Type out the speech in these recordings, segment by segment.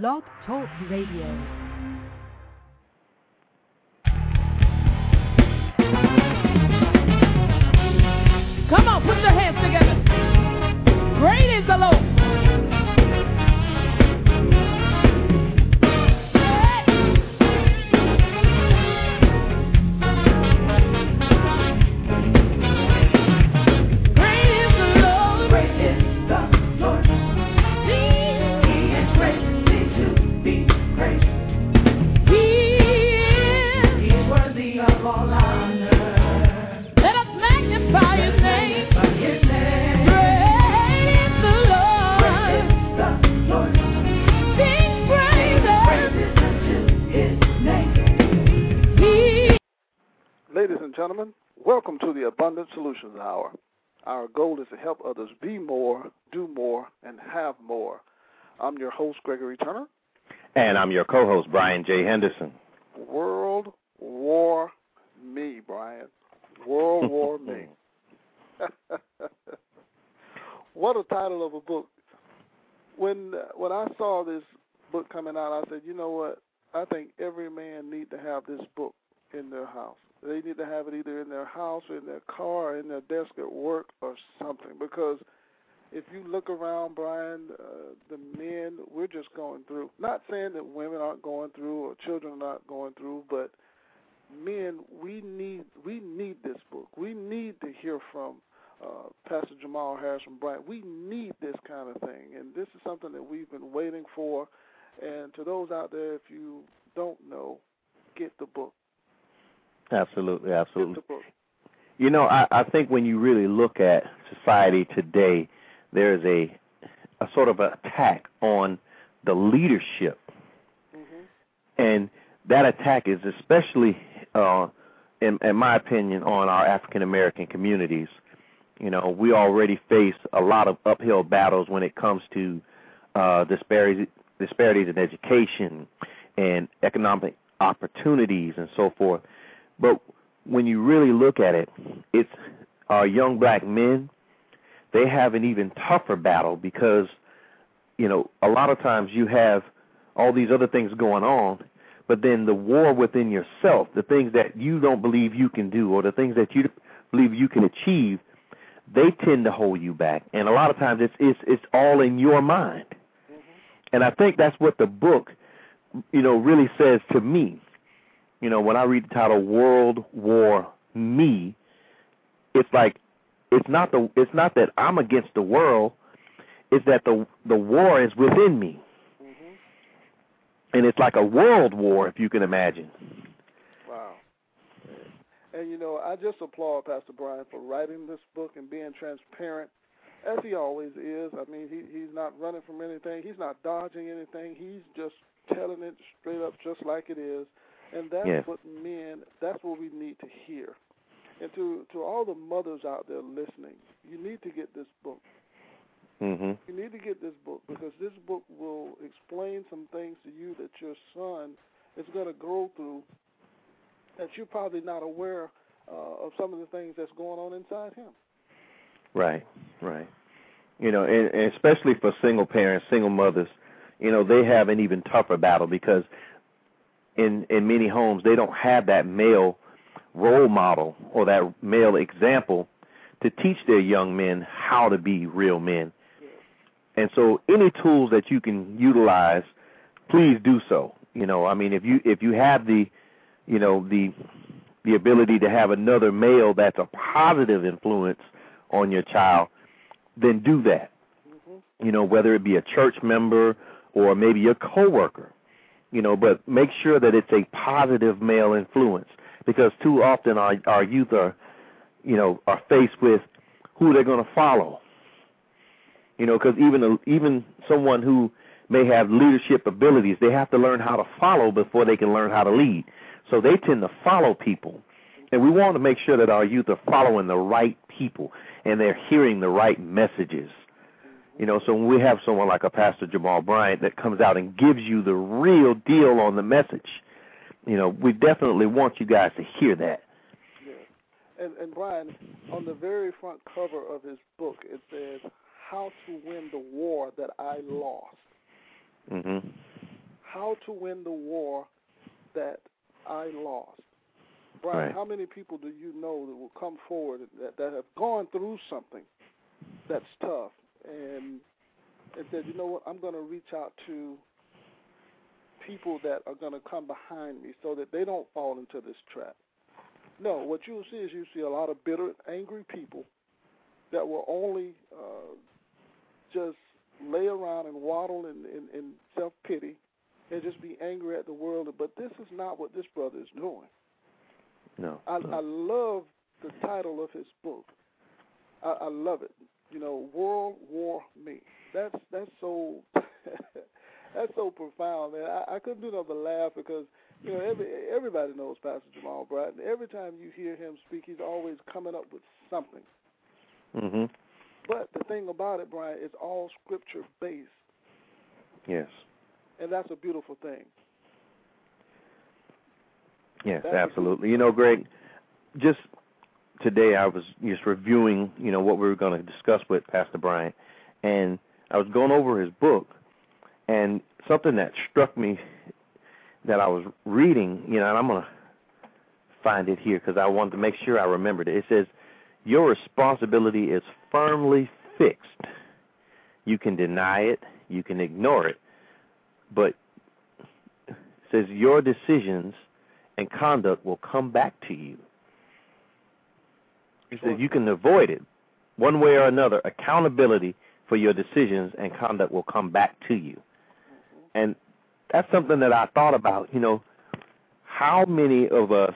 Blog Talk Radio. Come on, put your hands together. Great is the Lord. And gentlemen, welcome to the Abundant Solutions Hour. Our goal is to help others be more, do more, and have more. I'm your host, Gregory Turner. And I'm your co host, Brian J. Henderson. World War Me, Brian. World War Me. what a title of a book. When when I saw this book coming out, I said, you know what? I think every man need to have this book in their house. They need to have it either in their house or in their car or in their desk at work or something because if you look around, Brian, uh, the men, we're just going through. Not saying that women aren't going through or children are not going through, but men, we need we need this book. We need to hear from uh, Pastor Jamal Harrison Bryant. We need this kind of thing, and this is something that we've been waiting for. And to those out there, if you don't know, get the book. Absolutely, absolutely. You know, I, I think when you really look at society today, there's a a sort of attack on the leadership, hmm and that attack is especially, uh, in, in my opinion, on our African American communities. You know, we already face a lot of uphill battles when it comes to uh, disparities disparities in education and economic opportunities and so forth. But when you really look at it, it's our young black men. They have an even tougher battle because, you know, a lot of times you have all these other things going on, but then the war within yourself, the things that you don't believe you can do or the things that you believe you can achieve, they tend to hold you back. And a lot of times it's it's it's all in your mind. Mm-hmm. And I think that's what the book, you know, really says to me. You know, when I read the title World War Me, it's like it's not the it's not that I'm against the world, it's that the the war is within me. Mm-hmm. And it's like a world war if you can imagine. Wow. And you know, I just applaud Pastor Brian for writing this book and being transparent, as he always is. I mean, he he's not running from anything. He's not dodging anything. He's just telling it straight up, just like it is. And that's Yes. what men. That's what we need to hear. And to to all the mothers out there listening, you need to get this book. Mhm. You need to get this book because this book will explain some things to you that your son is going to go through that you're probably not aware uh, of some of the things that's going on inside him. Right, right. You know, and, and especially for single parents, single mothers, you know, they have an even tougher battle because in in many homes they don't have that male role model or that male example to teach their young men how to be real men. And so any tools that you can utilize, please do so. You know, I mean if you if you have the you know, the the ability to have another male that's a positive influence on your child, then do that. Mm-hmm. You know, whether it be a church member or maybe your coworker. You know, but make sure that it's a positive male influence because too often our our youth are, you know, are faced with who they're going to follow. You know, because even a, even someone who may have leadership abilities, they have to learn how to follow before they can learn how to lead. So they tend to follow people. And we want to make sure that our youth are following the right people and they're hearing the right messages. You know, so when we have someone like a Pastor Jamal Bryant that comes out and gives you the real deal on the message, you know, we definitely want you guys to hear that. Yeah. And, and Brian, on the very front cover of his book, it says, "How to Win the War That I Lost." Mhm. how to win the war that I lost. Brian, Right. how many people do you know that will come forward that, that have gone through something that's tough and and said, you know what, I'm going to reach out to people that are going to come behind me so that they don't fall into this trap. No, what you'll see is you see a lot of bitter, angry people that will only uh, just lay around and waddle in, in, in self pity and just be angry at the world. But this is not what this brother is doing. No. I, no. I love the title of his book. I, I love it. You know, World War Me. That's that's so that's so profound, man. I, I couldn't do nothing but laugh because you know every everybody knows Pastor Jamal Bryant. Every time you hear him speak, he's always coming up with something. Mhm. But the thing about it, Brian, it's all scripture based, Yes. and that's a beautiful thing. Yes, That'd be absolutely. You know, Greg, just today I was just reviewing, you know, what we were going to discuss with Pastor Bryant, and I was going over his book, and something that struck me that I was reading, you know, and I'm going to find it here because I wanted to make sure I remembered it. It says, Your responsibility is firmly fixed. You can deny it, you can ignore it, but it says your decisions and conduct will come back to you. He says you can avoid it one way or another. Accountability for your decisions and conduct will come back to you. And that's something that I thought about. You know, how many of us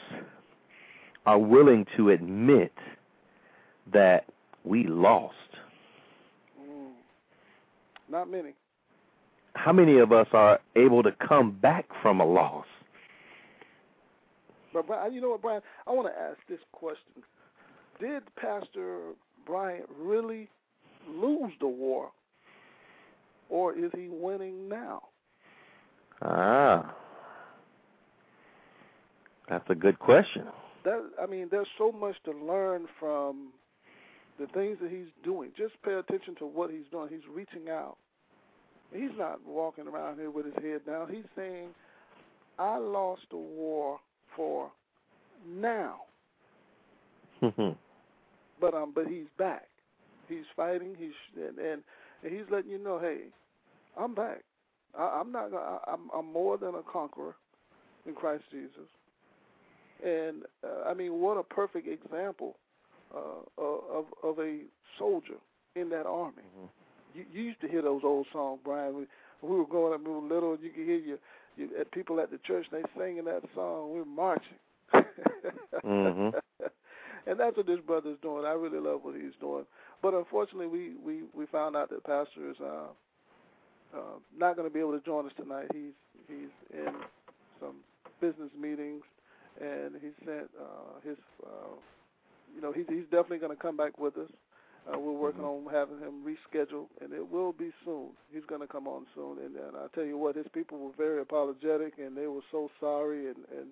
are willing to admit that we lost? Mm. Not many. How many of us are able to come back from a loss? But Brian, you know what, Brian? I want to ask this question: Did Pastor Bryant really lose the war, or is he winning now? Ah. That's a good question. That I mean, there's so much to learn from the things that he's doing. Just pay attention to what he's doing. He's reaching out. He's not walking around here with his head down. He's saying, "I lost the war for now." but um, but he's back. He's fighting. He's and and, and he's letting you know, hey, I'm back. I, I'm not. I, I'm I'm more than a conqueror in Christ Jesus. And uh, I mean, what a perfect example uh, of of a soldier in that army. You, you used to hear those old songs, Brian. We, we were growing up, we were little. And you could hear you, you at people at the church. and They singing that song. We were marching. Mhm. and that's what this brother's doing. I really love what he's doing. But unfortunately, we we we found out that pastor is uh, uh, not going to be able to join us tonight. He's he's in some business meetings, and he sent uh, his. Uh, you know, he's he's definitely going to come back with us. Uh, we're working on having him rescheduled, and it will be soon. He's going to come on soon, and, and I tell you what, his people were very apologetic, and they were so sorry, and and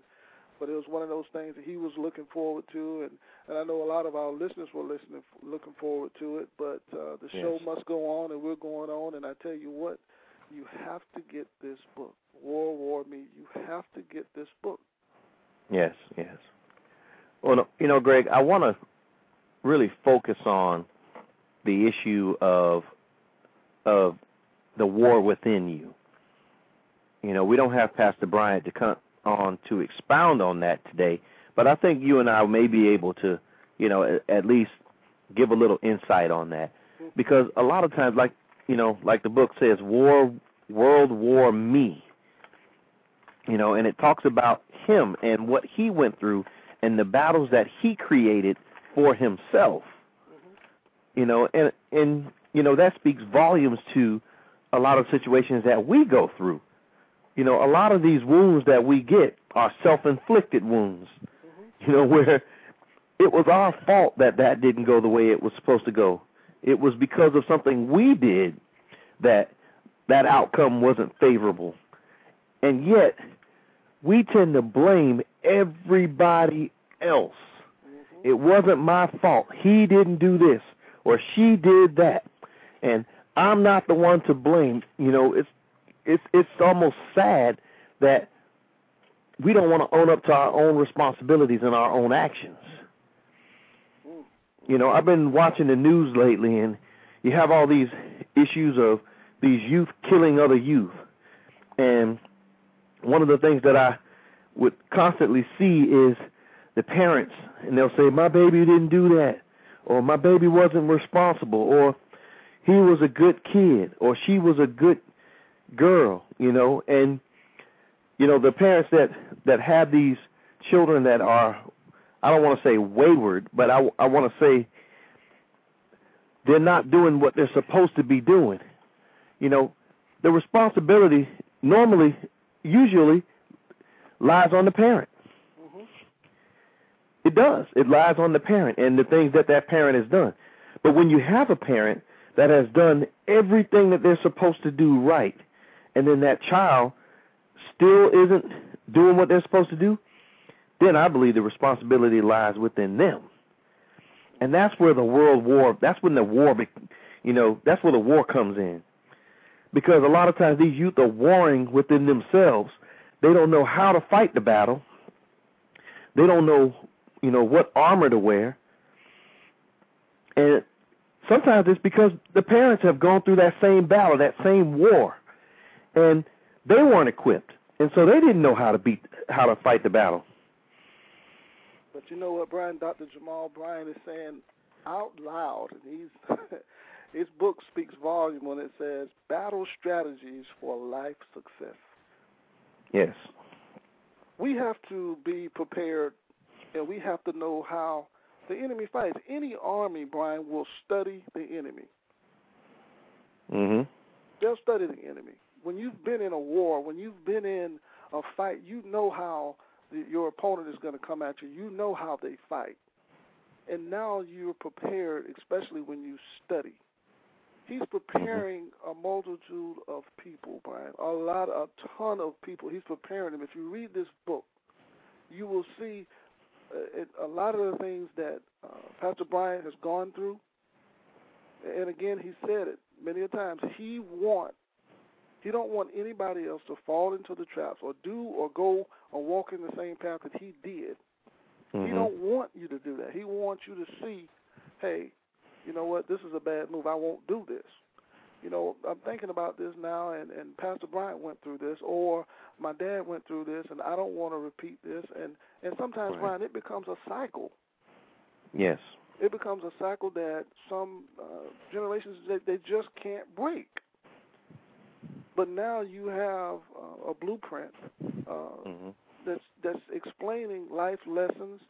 but it was one of those things that he was looking forward to, and and I know a lot of our listeners were listening, looking forward to it. But uh, the show must go on, and we're going on. And I tell you what, you have to get this book, War War Me. You have to get this book. Yes, yes. Well, you know, Greg, I want to really focus on the issue of of the war within you. You know, we don't have Pastor Bryant to come on to expound on that today, but I think you and I may be able to, you know, at, least give a little insight on that because a lot of times, like you know, like the book says, war, World War Me. You know, and it talks about him and what he went through and the battles that he created for himself. Mm-hmm. You know, and and you know that speaks volumes to a lot of situations that we go through. You know, a lot of these wounds that we get are self-inflicted wounds. You know, where it was our fault that that didn't go the way it was supposed to go. It was because of something we did that that outcome wasn't favorable. And yet, we tend to blame everybody else. Mm-hmm. It wasn't my fault. He didn't do this or she did that. And I'm not the one to blame. You know, it's it's it's almost sad that we don't want to own up to our own responsibilities and our own actions. You know, I've been watching the news lately, and you have all these issues of these youth killing other youth. And one of the things that I would constantly see is the parents, and they'll say, My baby didn't do that, or my baby wasn't responsible, or he was a good kid, or she was a good girl, you know, and you know, the parents that that have these children that are I don't want to say wayward, but I I want to say they're not doing what they're supposed to be doing. You know, the responsibility normally usually lies on the parent. Mm-hmm. It does. It lies on the parent and the things that that parent has done. But when you have a parent that has done everything that they're supposed to do right, and then that child still isn't doing what they're supposed to do, then I believe the responsibility lies within them. And that's where the world war, that's when the war, you know, that's where the war comes in. Because a lot of times these youth are warring within themselves. They don't know how to fight the battle. They don't know, you know, what armor to wear. And sometimes it's because the parents have gone through that same battle, that same war. And they weren't equipped. And so they didn't know how to beat how to fight the battle. But you know what, Brian? Dr. Jamal Bryant is saying out loud, and he's his book speaks volume when it says battle strategies for life success. Yes. We have to be prepared, and we have to know how the enemy fights. Any army, Brian, will study the enemy. Mhm. They'll study the enemy. When you've been in a war, when you've been in a fight, you know how the, your opponent is going to come at you. You know how they fight. And now you're prepared, especially when you study. He's preparing a multitude of people, Brian. A lot, a ton of people. He's preparing them. If you read this book, you will see uh, a lot of the things that uh, Pastor Bryant has gone through. And again, he said it many a times. He want he don't want anybody else to fall into the traps or do or go or walk in the same path that he did. Mm-hmm. He don't want you to do that. He wants you to see, hey, you know what, this is a bad move. I won't do this. You know, I'm thinking about this now, and and Pastor Bryant went through this, or my dad went through this, and I don't want to repeat this. And and sometimes, Right. Brian, it becomes a cycle. Yes. It becomes a cycle that some uh, generations they, they just can't break. But now you have uh, a blueprint uh, Mhm. that's that's explaining life lessons,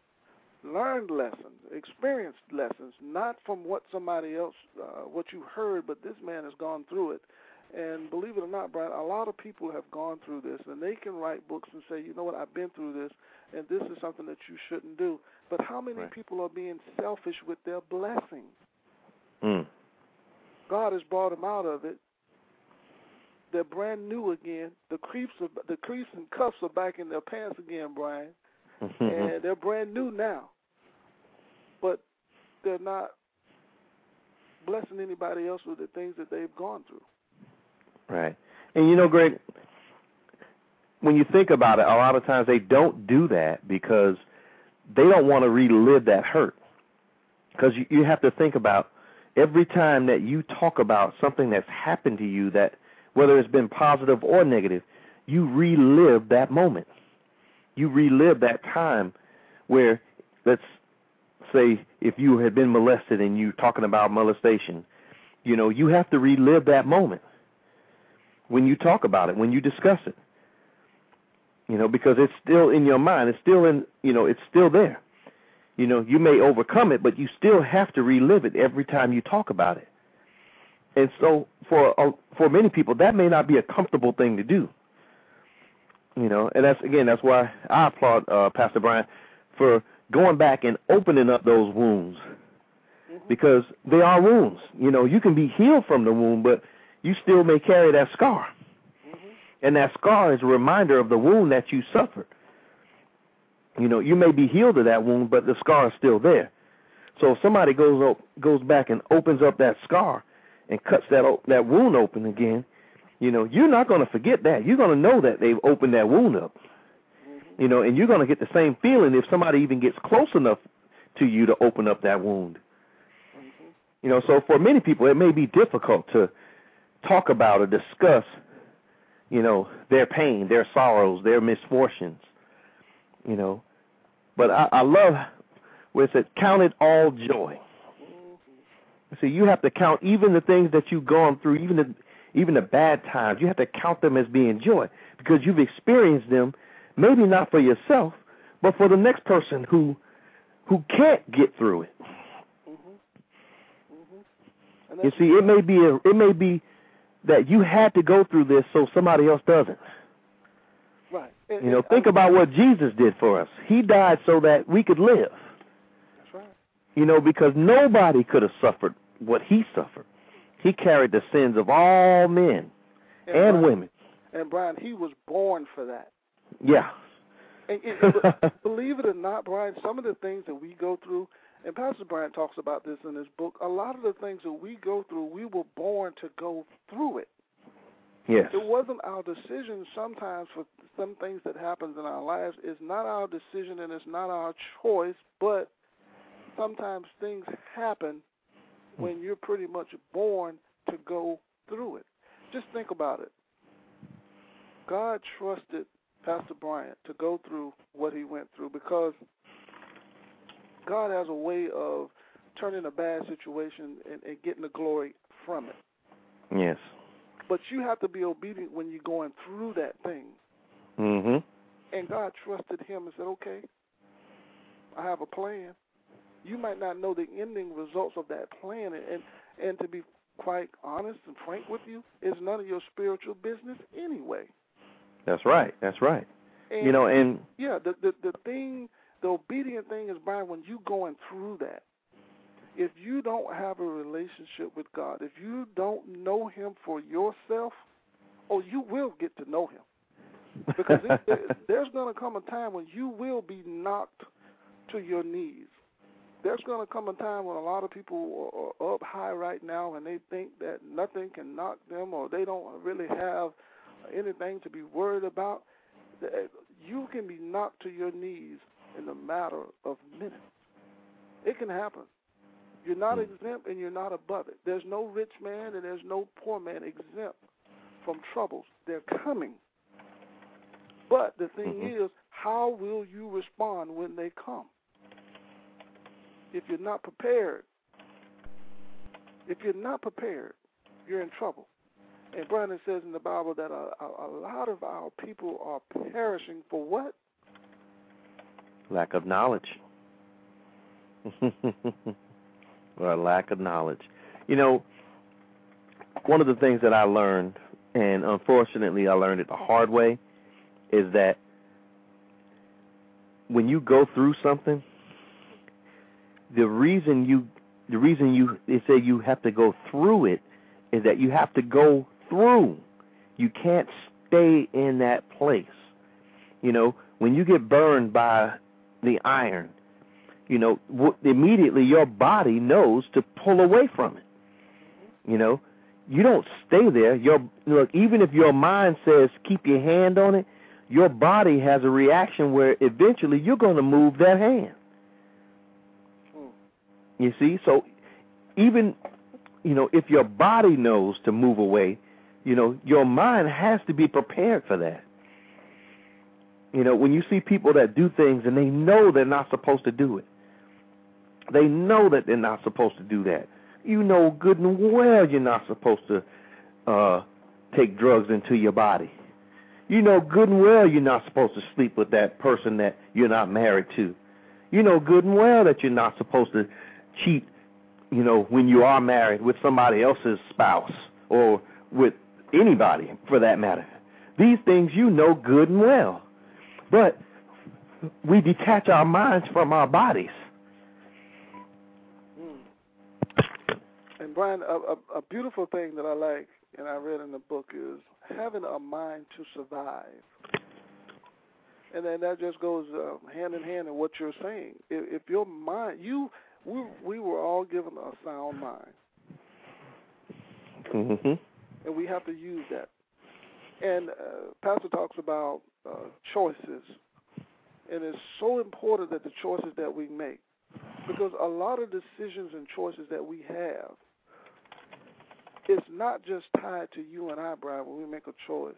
learned lessons, experienced lessons, not from what somebody else, uh, what you heard, but this man has gone through it. And believe it or not, Brian, a lot of people have gone through this, and they can write books and say, you know what, I've been through this, and this is something that you shouldn't do. But how many Right. people are being selfish with their blessings? Mm. God has brought them out of it. They're brand new again. The creeps, are, the creeps and cuffs are back in their pants again, Brian, Mm-hmm. and they're brand new now. But they're not blessing anybody else with the things that they've gone through. Right. And you know, Greg, when you think about it, a lot of times they don't do that because they don't want to relive that hurt. Because you, you have to think about every time that you talk about something that's happened to you that whether it's been positive or negative, you relive that moment. You relive that time where let's say if you had been molested and you're talking about molestation, you know, you have to relive that moment when you talk about it, when you discuss it. You know, because it's still in your mind. It's still in, you know, it's still there. You know, you may overcome it, but you still have to relive it every time you talk about it. And so, for uh, for many people, that may not be a comfortable thing to do. You know, and that's again, that's why I applaud uh, Pastor Bryant for going back and opening up those wounds because they are wounds. You know, you can be healed from the wound, but you still may carry that scar. And that scar is a reminder of the wound that you suffered. You know, you may be healed of that wound, but the scar is still there. So if somebody goes op- goes back and opens up that scar and cuts that that wound open again, You know, you're not going to forget that. You're going to know that they've opened that wound up. Mm-hmm. You know, and you're going to get the same feeling if somebody even gets close enough to you to open up that wound. Mm-hmm. You know, so for many people, it may be difficult to talk about or discuss, you know, their pain, their sorrows, their misfortunes. You know, but I, I love where it said, "Count it all joy." See, you have to count even the things that you've gone through, even the even the bad times. You have to count them as being joy because you've experienced them, maybe not for yourself, but for the next person who who can't get through it. And You see, it may be a, it may be that you had to go through this so somebody else doesn't. right. And, You know, and think I- about what Jesus did for us. He died so that we could live. That's right. You know, because nobody could have suffered what he suffered. He carried the sins of all men and Brian- women. And Brian, he was born for that. Yeah. And, and, believe it or not, Brian, some of the things that we go through, and Pastor Bryant talks about this in his book. A lot of the things that we go through, we were born to go through it. Yes. It wasn't our decision sometimes for some things that happens in our lives. It's not our decision and it's not our choice, but sometimes things happen when you're pretty much born to go through it. Just think about it. God trusted Pastor Bryant to go through what he went through because God has a way of turning a bad situation and, and getting the glory from it. Yes. But you have to be obedient when you're going through that thing. Mhm. And God trusted him and said, Okay, I have a plan. You might not know the ending results of that plan and and, to be quite honest and frank with you, it's none of your spiritual business anyway. That's right. That's right. And You know, and yeah, the the the thing, the obedient thing is Brian when you going through that. If you don't have a relationship with God, if you don't know Him for yourself, oh, you will get to know Him because it, there- there's going to come a time when you will be knocked to your knees. There's going to come a time when a lot of people are up high right now and they think that nothing can knock them or they don't really have anything to be worried about. You can be knocked to your knees in a matter of minutes. It can happen. You're not exempt and you're not above it. There's no rich man and there's no poor man exempt from troubles. They're coming. But the thing Mhm. is, how will you respond when they come? If you're not prepared, if you're not prepared, you're in trouble. And Brandon says in the Bible that a, a, a lot of our people are perishing for what? lack of knowledge. or a lack of knowledge. You know, one of the things that I learned, and unfortunately I learned it the hard way, is that when you go through something, the reason you the reason you they say you have to go through it is that you have to go through. You can't stay in that place. You know, when you get burned by the iron, you know, w- immediately your body knows to pull away from it. You know, you don't stay there. Your look, even if your mind says keep your hand on it, your body has a reaction where eventually you're going to move that hand. You see, so even you know if your body knows to move away, you know your mind has to be prepared for that. You know, when you see people that do things and they know they're not supposed to do it, they know that they're not supposed to do that. You know good and well you're not supposed to uh take drugs into your body. You know good and well you're not supposed to sleep with that person that you're not married to. You know good and well that you're not supposed to cheat, you know, when you are married with somebody else's spouse or with anybody for that matter. These things you know good and well. But we detach our minds from our bodies. And Brian, a, a, a beautiful thing that I like, and I read in the book, is having a mind to survive. And then that just goes uh, hand in hand in what you're saying. If, if your mind, you, we, we were all given a sound mind, Mhm. and we have to use that. And uh, Pastor talks about uh, choices, and it's so important that the choices that we make, because a lot of decisions and choices that we have, it's not just tied to you and I, Brian, when we make a choice.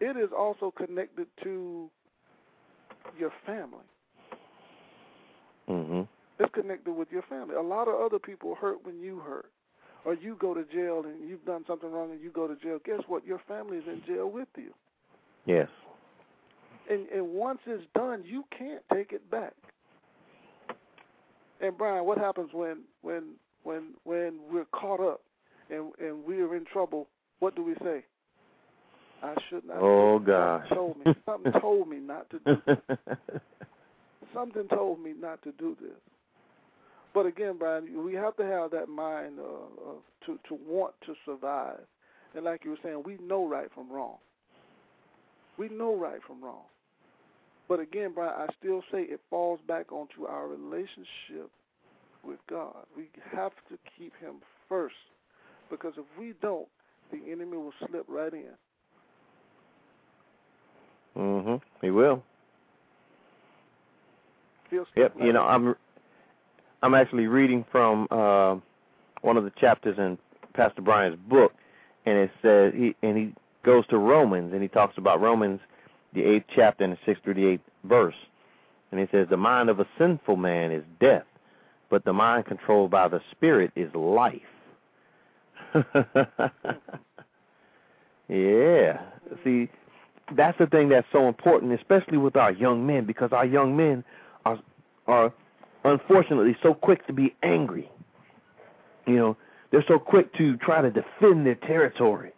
It is also connected to your family. Mhm. It's connected with your family. A lot of other people hurt when you hurt. Or you go to jail and you've done something wrong and you go to jail. Guess what? Your family is in jail with you. Yes. And and once it's done, you can't take it back. And Brian, what happens when when when when we're caught up and and we're in trouble? What do we say? I shouldn't. Oh shouldn't. gosh. Something told me. Something told me not to do. Something told me not to do this. But again, Brian, we have to have that mind uh, of to to want to survive. And like you were saying, we know right from wrong. We know right from wrong. But again, Brian, I still say it falls back onto our relationship with God. We have to keep Him first, because if we don't, the enemy will slip right in. Mm-hmm. He will. He'll Yep. right You know, in. I'm I'm actually reading from uh, one of the chapters in Pastor Bryant's book, and it says he and he goes to Romans and he talks about Romans, the eighth chapter and the sixth through the eighth verse, and he says the mind of a sinful man is death, but the mind controlled by the Spirit is life. yeah. See, that's the thing that's so important, especially with our young men, because our young men are are unfortunately so quick to be angry. You know, they're so quick to try to defend their territory.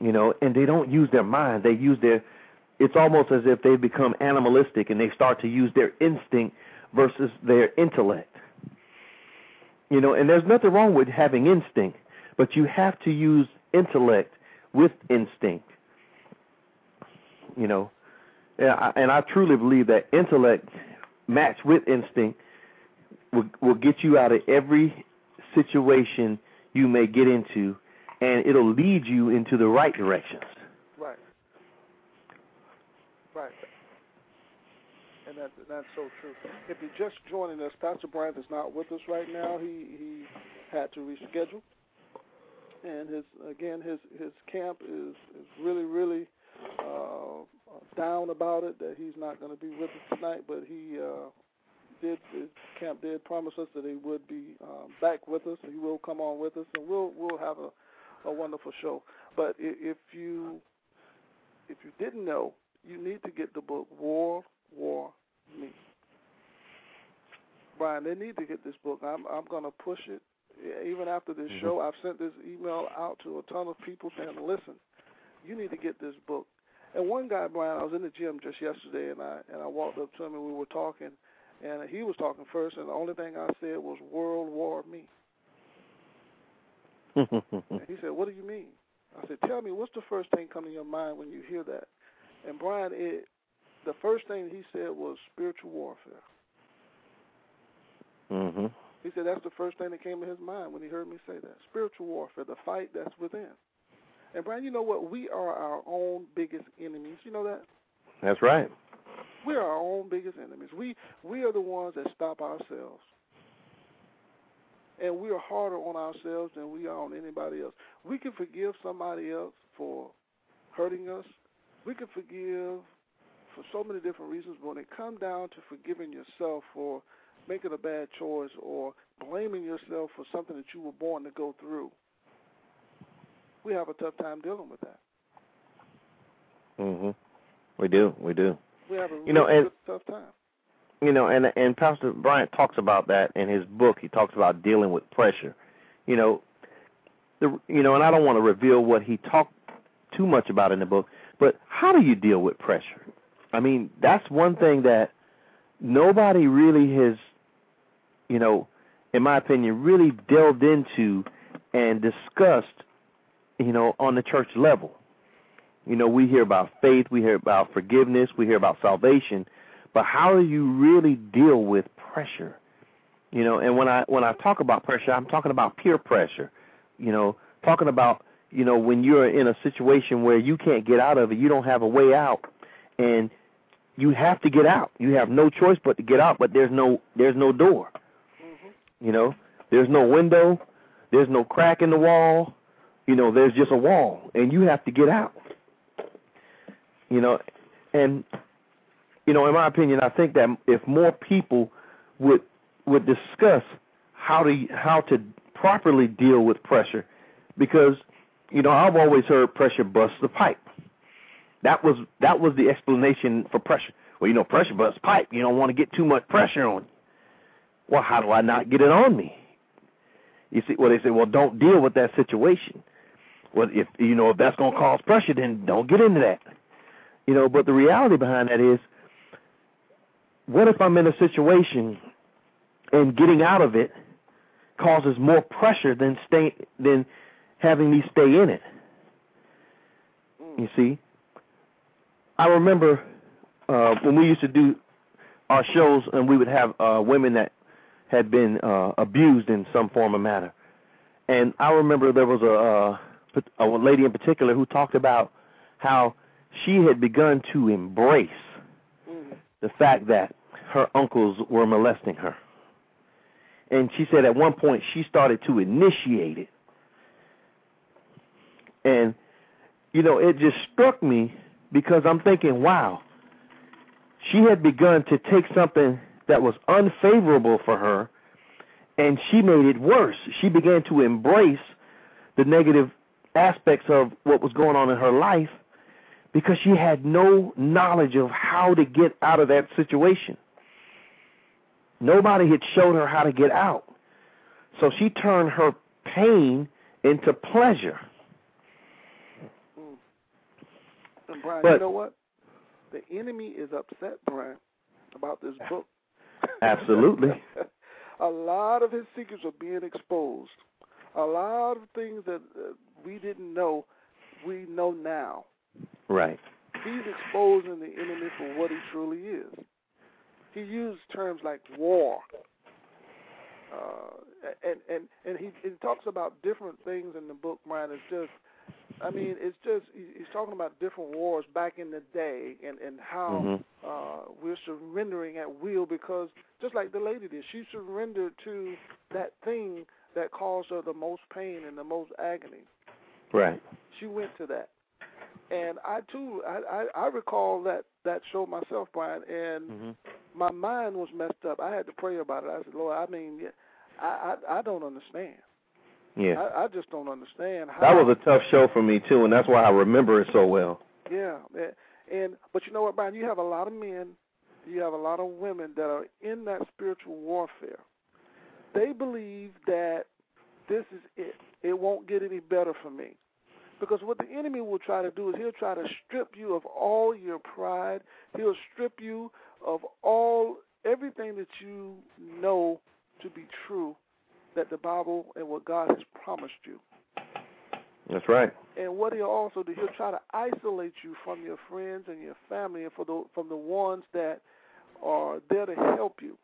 You know, and they don't use their mind. They use their it's almost as if they become animalistic and they start to use their instinct versus their intellect. You know, and there's nothing wrong with having instinct, but you have to use intellect with instinct. You know, and I, and I truly believe that intellect matched with instinct will will get you out of every situation you may get into, and it'll lead you into the right directions. Right. Right. And that that's so true. If you're just joining us, Pastor Bryant is not with us right now. He he had to reschedule. And his again his his camp is is really really uh, down about it that he's not going to be with us tonight. But he uh, did camp did promise us that he would be um, back with us. He will come on with us, and we'll we'll have a a wonderful show. But if you if you didn't know, you need to get the book War War Me. Brian, they need to get this book. I'm I'm going to push it. Even after this Mhm. show, I've sent this email out to a ton of people saying, "Listen, you need to get this book." And one guy, Brian, I was in the gym just yesterday, and I and I walked up to him and we were talking, and he was talking first, and the only thing I said was World War Me. And he said, "What do you mean?" I said, "Tell me, what's the first thing come to your mind when you hear that?" And Brian, it, the first thing he said was spiritual warfare. mhm. He said that's the first thing that came to his mind when he heard me say that. Spiritual warfare, the fight that's within. And Brian, you know what? We are our own biggest enemies. You know that? That's right. We are our own biggest enemies. We we are the ones that stop ourselves. And we are harder on ourselves than we are on anybody else. We can forgive somebody else for hurting us. We can forgive for so many different reasons, but when it comes down to forgiving yourself for making a bad choice or blaming yourself for something that you were born to go through, we have a tough time dealing with that. Mhm. We do. We do. We have a You know, really and- tough time. You know, and and Pastor Bryant talks about that in his book. He talks about dealing with pressure. You know, the you know, and I don't want to reveal what he talked too much about in the book, but how do you deal with pressure? I mean, that's one thing that nobody really has, you know, in my opinion, really delved into and discussed, you know, on the church level. You know, we hear about faith, we hear about forgiveness, we hear about salvation, but how do you really deal with pressure? You know, and when I when I talk about pressure, I'm talking about peer pressure. You know, talking about you know, when you're in a situation where you can't get out of it, you don't have a way out, and you have to get out. You have no choice but to get out, but there's no there's no door. Mm-hmm. You know, there's no window, there's no crack in the wall. You know, there's just a wall, and you have to get out. You know, and you know, in my opinion, I think that if more people would would discuss how to how to properly deal with pressure, because you know I've always heard pressure busts the pipe. That was that was the explanation for pressure. Well, you know, pressure busts pipe. You don't want to get too much pressure on. You. Well, how do I not get it on me? You see, well they say, well, don't deal with that situation. Well, if you know if that's going to cause pressure, then don't get into that. You know, but the reality behind that is, what if I'm in a situation and getting out of it causes more pressure than stay than having me stay in it? You see, I remember uh, when we used to do our shows, and we would have uh, women that had been uh, abused in some form or manner. And I remember there was a, a a lady in particular who talked about how she had begun to embrace Mm. the fact that her uncles were molesting her. And she said at one point she started to initiate it. And, you know, it just struck me because I'm thinking, wow, she had begun to take something that was unfavorable for her and she made it worse. She began to embrace the negative aspects of what was going on in her life because she had no knowledge of how to get out of that situation. Nobody had shown her how to get out. So she turned her pain into pleasure. And Brian, But- you know what? The enemy is upset, Brian, about this book. Absolutely. a lot of his secrets are being exposed. A lot of things that uh, we didn't know, we know now. Right. He's exposing the enemy for what he truly is. He used terms like war, uh, and and and he, he talks about different things in the book. Brian, it's just, I mean, it's just he's talking about different wars back in the day, and and how Mhm. uh, we're surrendering at will because just like the lady did, she surrendered to that thing that caused her the most pain and the most agony. Right. She went to that, and I too, I I, I recall that that show myself, Brian, and Mhm. my mind was messed up. I had to pray about it. I said, Lord, I mean, I I, I don't understand. Yeah. I, I just don't understand how. That was a tough show for me too, and that's why I remember it so well. Yeah, and, and but you know what, Brian? You have a lot of men, you have a lot of women that are in that spiritual warfare. They believe that this is it. It won't get any better for me. Because what the enemy will try to do is he'll try to strip you of all your pride. He'll strip you of all everything that you know to be true that the Bible and what God has promised you. That's right. And what he'll also do, he'll try to isolate you from your friends and your family and for the from the ones that are there to help you.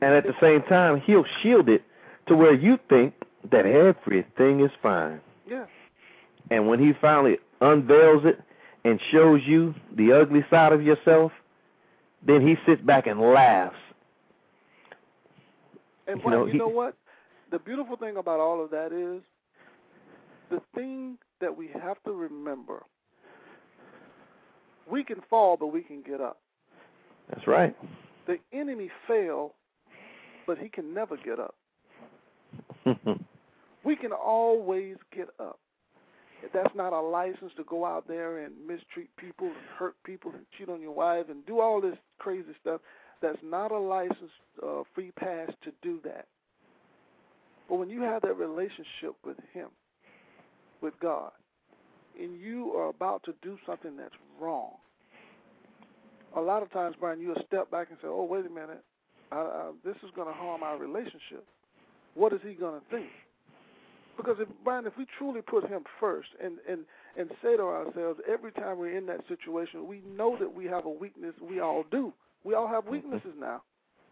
And at the same time, he'll shield it to where you think that everything is fine. Yeah. And when he finally unveils it and shows you the ugly side of yourself, then he sits back and laughs. And You know, you he- know what? The beautiful thing about all of that is the thing that we have to remember. We can fall, but we can get up. That's right. The enemy fail, but he can never get up. We can always get up. That's not a license to go out there and mistreat people and hurt people and cheat on your wife and do all this crazy stuff. That's not a license, uh, free pass to do that. But when you have that relationship with Him, with God, and you are about to do something that's wrong, a lot of times, Brian, you'll step back and say, "Oh, wait a minute, I, I, this is going to harm our relationship. What is He going to think?" Because if Brian, if we truly put Him first and and and say to ourselves every time we're in that situation, we know that we have a weakness. We all do. We all have weaknesses now.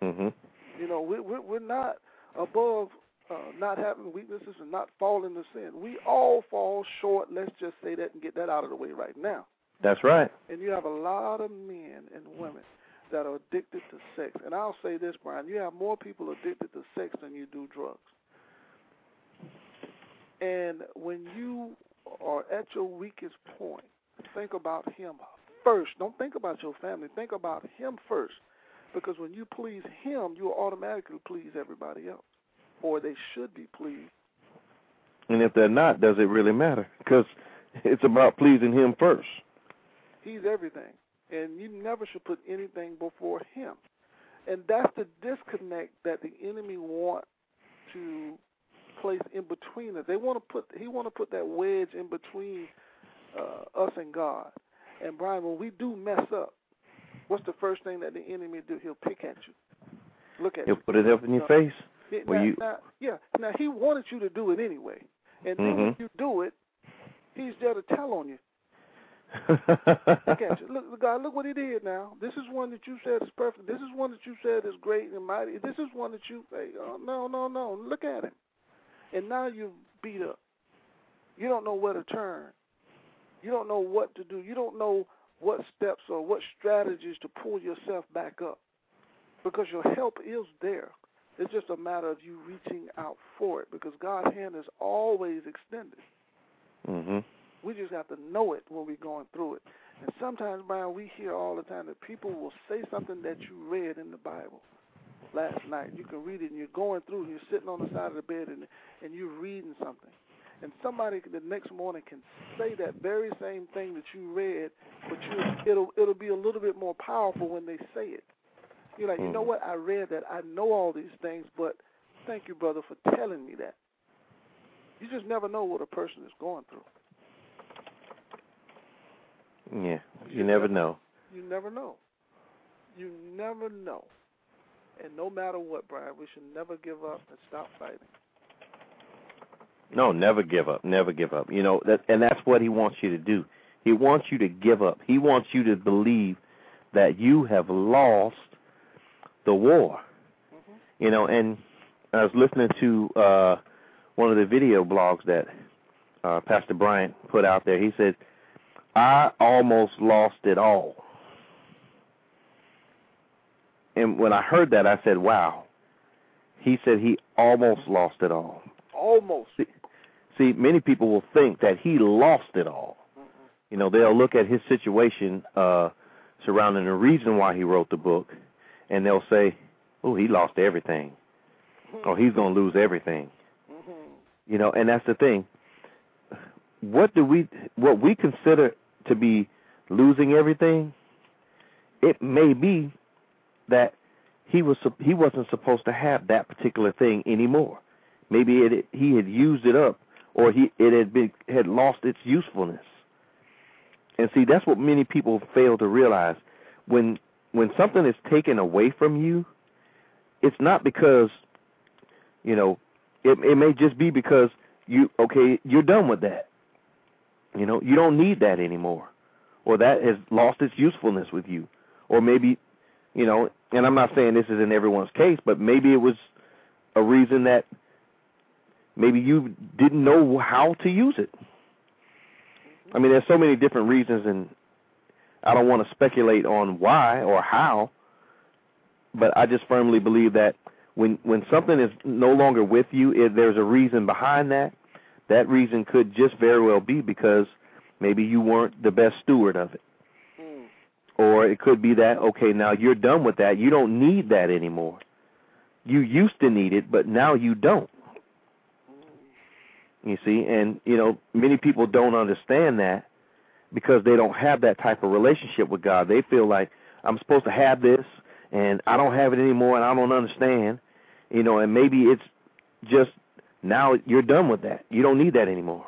mhm. You know, we, we're we're not above uh, not having weaknesses and not falling to sin. We all fall short. Let's just say that and get that out of the way right now. That's right. And you have a lot of men and women that are addicted to sex. And I'll say this, Brian, you have more people addicted to sex than you do drugs. And when you are at your weakest point, think about him first. Don't think about your family. Think about him first. Because when you please him, you automatically please everybody else. Or they should be pleased. And if they're not, does it really matter? Because it's about pleasing him first. He's everything. And you never should put anything before him. And that's the disconnect that the enemy want to place in between us. They want to put he want to put that wedge in between uh, us and God. And Brian, when we do mess up, what's the first thing that the enemy do? He'll pick at you. Look at He'll you. put it up in your face. Yeah, Well, now, you- now, yeah. Now he wanted you to do it anyway, and then when Mhm. you do it, he's there to tell on you. Look at you. Look, God, look what he did. Now, this is one that you said is perfect. This is one that you said is great and mighty. This is one that you say, oh, no, no, no. Look at him. And now you're beat up. You don't know where to turn. You don't know what to do. You don't know what steps or what strategies to pull yourself back up because your help is there. It's just a matter of you reaching out for it because God's hand is always extended. mhm. We just have to know it when we're going through it. And sometimes, Brian, we hear all the time that people will say something that you read in the Bible last night. You can read it, and you're going through, and you're sitting on the side of the bed, and and you're reading something. And somebody the next morning can say that very same thing that you read, but you it'll it'll be a little bit more powerful when they say it. You're like, you know Mhm. what? I read that. I know all these things, but thank you, brother, for telling me that. You just never know what a person is going through. Yeah. You never know. You never know. You never know. And no matter what, Brian, we should never give up and stop fighting. No, never give up. Never give up. You know that, and that's what he wants you to do. He wants you to give up. He wants you to believe that you have lost the war. Mhm. You know, and I was listening to uh one of the video blogs that uh Pastor Bryant put out there. He said, "I almost lost it all." And when I heard that, I said, "Wow." He said he almost lost it all. Almost. See, many people will think that he lost it all. You know, they'll look at his situation uh surrounding the reason why he wrote the book and they'll say, "Oh, he lost everything." Or he's going to lose everything. Mhm. You know, and that's the thing. What do we what we consider to be losing everything? It may be that he was he wasn't supposed to have that particular thing anymore. Maybe it he had used it up or he it had been had lost its usefulness. And see, that's what many people fail to realize. When when something is taken away from you, it's not because you know, it it may just be because you okay, you're done with that. You know, you don't need that anymore. Or that has lost its usefulness with you. Or maybe, you know, and I'm not saying this is in everyone's case, but maybe it was a reason that maybe you didn't know how to use it. I mean, there's so many different reasons, and I don't want to speculate on why or how, but I just firmly believe that when when something is no longer with you, if there's a reason behind that. That reason could just very well be because maybe you weren't the best steward of it. Or it could be that okay, now you're done with that. You don't need that anymore. You used to need it, but now you don't. You see, and you know, many people don't understand that because they don't have that type of relationship with God. They feel like I'm supposed to have this and I don't have it anymore and I don't understand. You know, and maybe it's just now you're done with that. You don't need that anymore.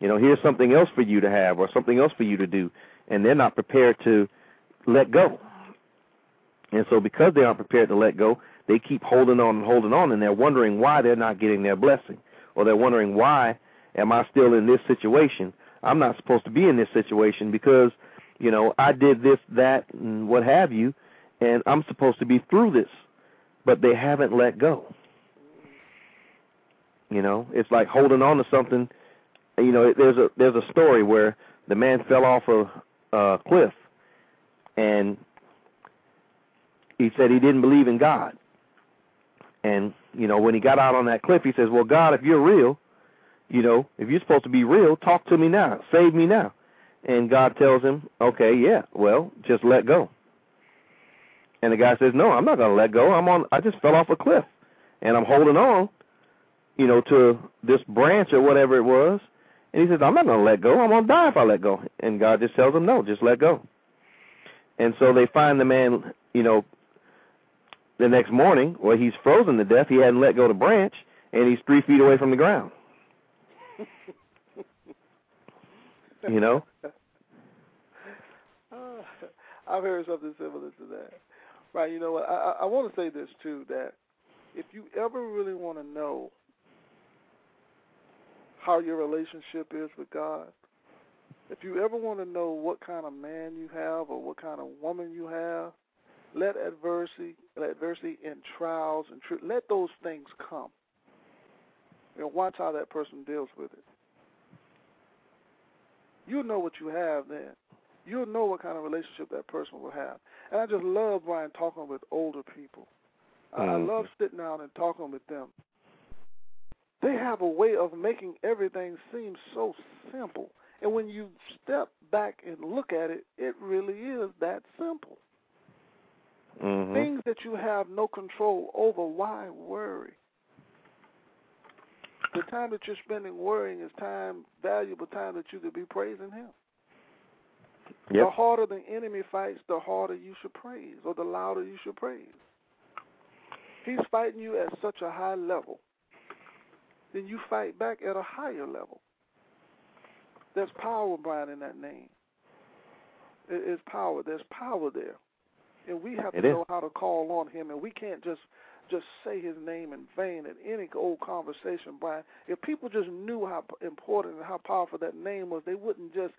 You know, here's something else for you to have or something else for you to do and they're not prepared to let go. And so because they aren't prepared to let go, they keep holding on and holding on and they're wondering why they're not getting their blessing or they're wondering why am I still in this situation? I'm not supposed to be in this situation because, you know, I did this, that, and what have you, and I'm supposed to be through this, but they haven't let go. You know, it's like holding on to something. You know, there's a there's a story where the man fell off a, a cliff, and he said he didn't believe in God. And you know, when he got out on that cliff, he says, "Well, God, if you're real, you know, if you're supposed to be real, talk to me now, save me now." And God tells him, "Okay, yeah, well, just let go." And the guy says, "No, I'm not going to let go. I'm on. I just fell off a cliff, and I'm holding on, you know, to this branch or whatever it was." And he says, "I'm not going to let go. I'm going to die if I let go." And God just tells him, "No, just let go." And so they find the man, you know, the next morning, well, he's frozen to death. He hadn't let go of the branch, and he's three feet away from the ground. you know? Uh, I've heard something similar to that. Right, you know what? I, I want to say this, too, that if you ever really want to know how your relationship is with God, if you ever want to know what kind of man you have or what kind of woman you have, let adversity, let adversity and trials and tri- let those things come. And watch how that person deals with it. You'll know what you have then. You'll know what kind of relationship that person will have. And I just love Brian talking with older people. I, I Mhm. love sitting down and talking with them. They have a way of making everything seem so simple. And when you step back and look at it, it really is that simple. hmm Things that you have no control over, why worry? The time that you're spending worrying is time, valuable time that you could be praising Him. The harder the enemy fights, the harder you should praise, or the louder you should praise. He's fighting you at such a high level, then you fight back at a higher level. There's power, Brian, in that name. It is power. There's power there, and we have It to is. know how to call on Him, and we can't just just say His name in vain at any old conversation, Brian. If people just knew how important and how powerful that name was, they wouldn't just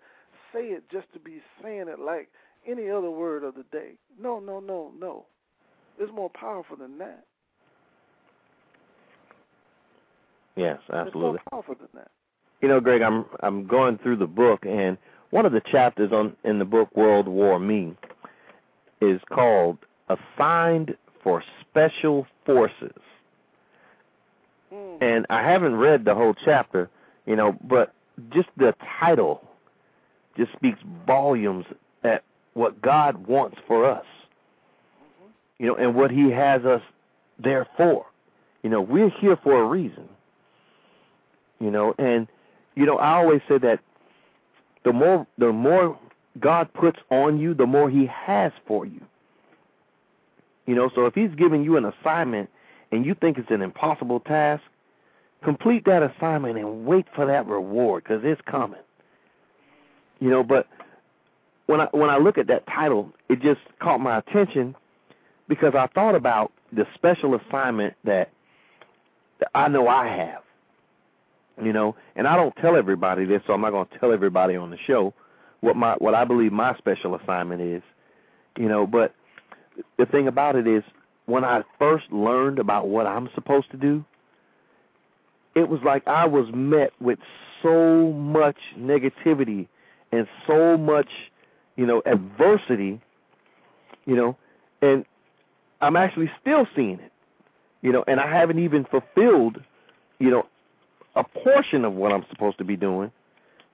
say it just to be saying it like any other word of the day. No, no, no, no. It's more powerful than that. Yes, It's more absolutely. powerful than that. You know, Greg, I'm I'm going through the book, and one of the chapters on in the book World War Me is called "Assigned for Special Forces," Mm. and I haven't read the whole chapter, you know, but just the title just speaks volumes at what God wants for us, you know, and what He has us there for. You know, we're here for a reason. You know, and you know, I always say that the more the more God puts on you, the more He has for you. You know, so if He's giving you an assignment and you think it's an impossible task, complete that assignment and wait for that reward because it's coming. You know, but when I when I look at that title, it just caught my attention because I thought about the special assignment that, that I know I have you know? And i don't tell everybody this so i'm not going to tell everybody on the show what my what i believe my special assignment is you know? But the thing about it is when i first learned about what i'm supposed to do it was like i was met with so much negativity and so much you know adversity you know? And i'm actually still seeing it you know? And i haven't even fulfilled you know a portion of what I'm supposed to be doing,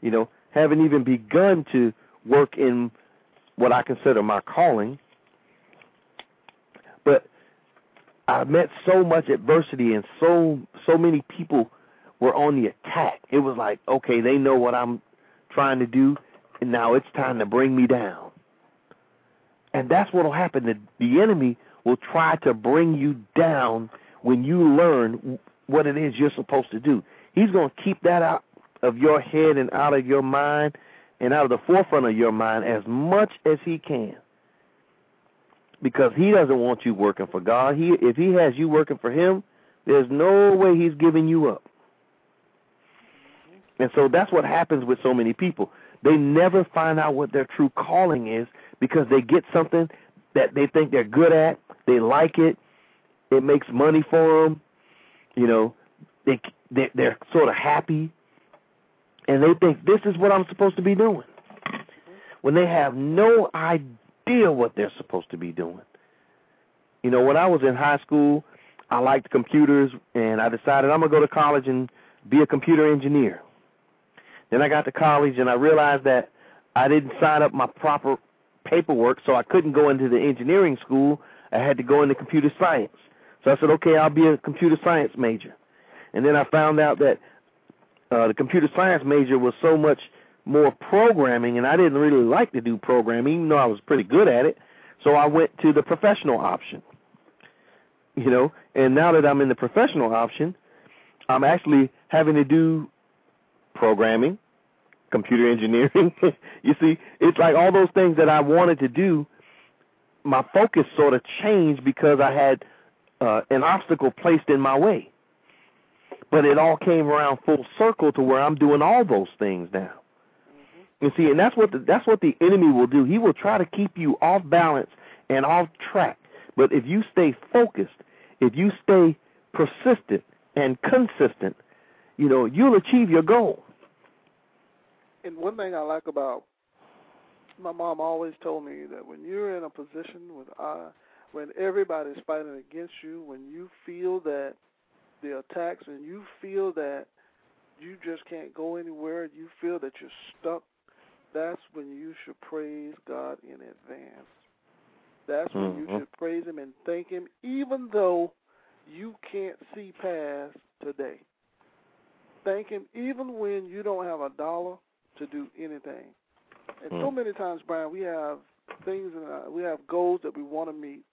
you know, haven't even begun to work in what I consider my calling. But I met so much adversity and so so many people were on the attack. It was like, okay, they know what I'm trying to do and now it's time to bring me down. And that's what will happen. The, the enemy will try to bring you down when you learn what it is you're supposed to do. He's going to keep that out of your head and out of your mind and out of the forefront of your mind as much as he can. Because he doesn't want you working for God. He if he has you working for him, there's no way he's giving you up. And so that's what happens with so many people. They never find out what their true calling is because they get something that they think they're good at, they like it, it makes money for them, you know, they they they're sort of happy and they think this is what I'm supposed to be doing when they have no idea what they're supposed to be doing. You know, when I was in high school, I liked computers and I decided I'm going to go to college and be a computer engineer. Then I got to college and I realized that I didn't sign up my proper paperwork, so I couldn't go into the engineering school. I had to go into computer science. So I said, okay, I'll be a computer science major. And then I found out that uh, the computer science major was so much more programming, and I didn't really like to do programming, even though I was pretty good at it. So I went to the professional option. You know, and now that I'm in the professional option, I'm actually having to do programming, computer engineering. you see, it's like all those things that I wanted to do. My focus sort of changed because I had uh, an obstacle placed in my way. But it all came around full circle to where I'm doing all those things now. You see, and that's what the, that's what the enemy will do. He will try to keep you off balance and off track. But if you stay focused, if you stay persistent and consistent, you know, you'll achieve your goal. And one thing I like about my mom always told me that when you're in a position with uh, when everybody's fighting against you, when you feel that the attacks and you feel that you just can't go anywhere, you feel that you're stuck, that's when you should praise God in advance. That's when mm-hmm. you should praise Him and thank Him, even though you can't see past today. Thank Him even when you don't have a dollar to do anything. And mm. so many times, Brian, we have things, and we have goals that we want to meet,